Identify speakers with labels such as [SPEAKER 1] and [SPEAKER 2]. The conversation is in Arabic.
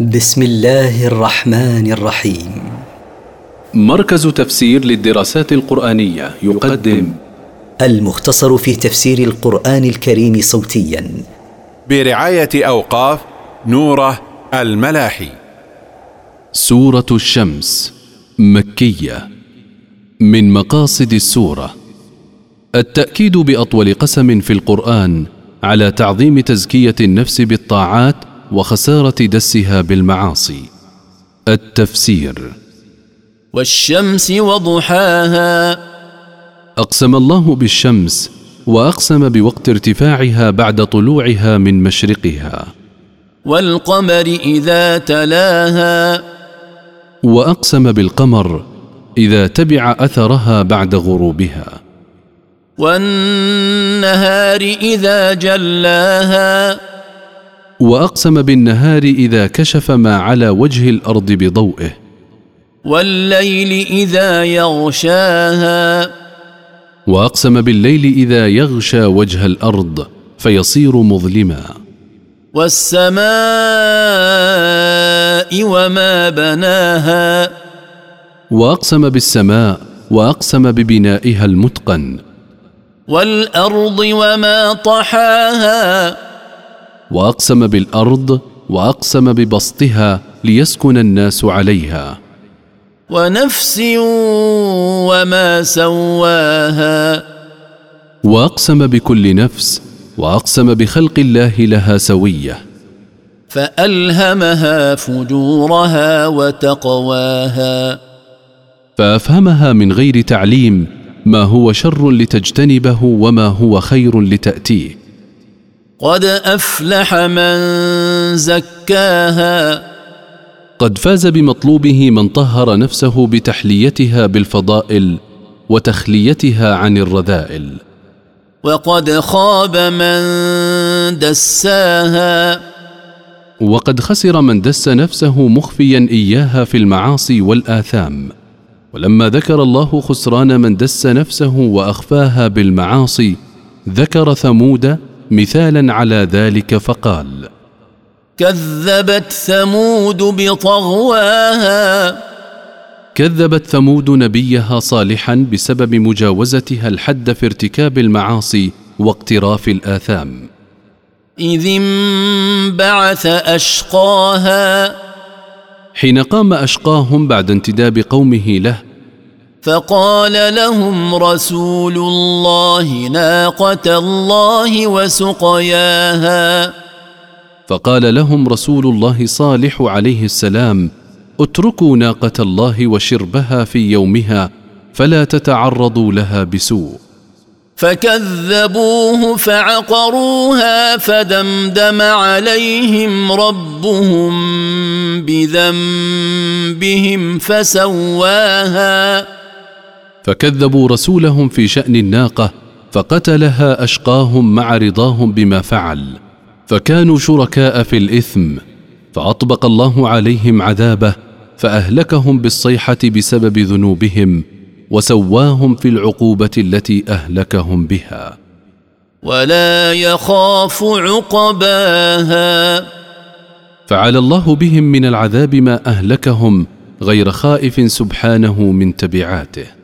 [SPEAKER 1] بسم الله الرحمن الرحيم.
[SPEAKER 2] مركز تفسير للدراسات القرآنية يقدم.
[SPEAKER 1] المختصر في تفسير القرآن الكريم صوتيا.
[SPEAKER 3] برعاية أوقاف نوره الملاحي.
[SPEAKER 2] سورة الشمس مكية. من مقاصد السورة. التأكيد بأطول قسم في القرآن على تعظيم تزكية النفس بالطاعات وخسارة دسها بالمعاصي. التفسير.
[SPEAKER 4] والشمس وضحاها.
[SPEAKER 2] أقسم الله بالشمس وأقسم بوقت ارتفاعها بعد طلوعها من مشرقها.
[SPEAKER 4] والقمر إذا تلاها.
[SPEAKER 2] وأقسم بالقمر إذا تبع أثرها بعد غروبها.
[SPEAKER 4] والنهار إذا جلاها.
[SPEAKER 2] وأقسم بالنهار إذا كشف ما على وجه الأرض بضوئه.
[SPEAKER 4] والليل إذا يغشاها.
[SPEAKER 2] وأقسم بالليل إذا يغشى وجه الأرض فيصير مظلما.
[SPEAKER 4] والسماء وما بناها.
[SPEAKER 2] وأقسم بالسماء وأقسم ببنائها المتقن.
[SPEAKER 4] والأرض وما طحاها.
[SPEAKER 2] وأقسم بالأرض وأقسم ببسطها ليسكن الناس عليها.
[SPEAKER 4] ونفس وما سواها.
[SPEAKER 2] وأقسم بكل نفس وأقسم بخلق الله لها سوية.
[SPEAKER 4] فألهمها فجورها وتقواها.
[SPEAKER 2] فأفهمها من غير تعليم ما هو شر لتجتنبه وما هو خير لتأتيه.
[SPEAKER 4] قد أفلح من زكاها.
[SPEAKER 2] قد فاز بمطلوبه من طهر نفسه بتحليتها بالفضائل وتخليتها عن الرذائل.
[SPEAKER 4] وقد خاب من دساها.
[SPEAKER 2] وقد خسر من دس نفسه مخفيا إياها في المعاصي والآثام. ولما ذكر الله خسران من دس نفسه وأخفاها بالمعاصي ذكر ثمود مثالا على ذلك فقال
[SPEAKER 4] كذبت ثمود بطغواها.
[SPEAKER 2] كذبت ثمود نبيها صالحا بسبب مجاوزتها الحد في ارتكاب المعاصي واقتراف الآثام.
[SPEAKER 4] إذ انبعث أشقاها.
[SPEAKER 2] حين قام أشقاهم بعد انتداب قومه له
[SPEAKER 4] فقال لهم رسول الله ناقة الله وسقياها
[SPEAKER 2] فقال لهم رسول الله صالح عليه السلام اتركوا ناقة الله وشربها في يومها فلا تتعرضوا لها بسوء.
[SPEAKER 4] فكذبوه فعقروها فدمدم عليهم ربهم بذنبهم فسواها.
[SPEAKER 2] فكذبوا رسولهم في شأن الناقة فقتلها أشقاهم مع رضاهم بما فعل فكانوا شركاء في الإثم فأطبق الله عليهم عذابه فأهلكهم بالصيحة بسبب ذنوبهم وسواهم في العقوبة التي أهلكهم بها.
[SPEAKER 4] ولا يخاف عقباها.
[SPEAKER 2] فعلى الله بهم من العذاب ما أهلكهم غير خائف سبحانه من تبعاته.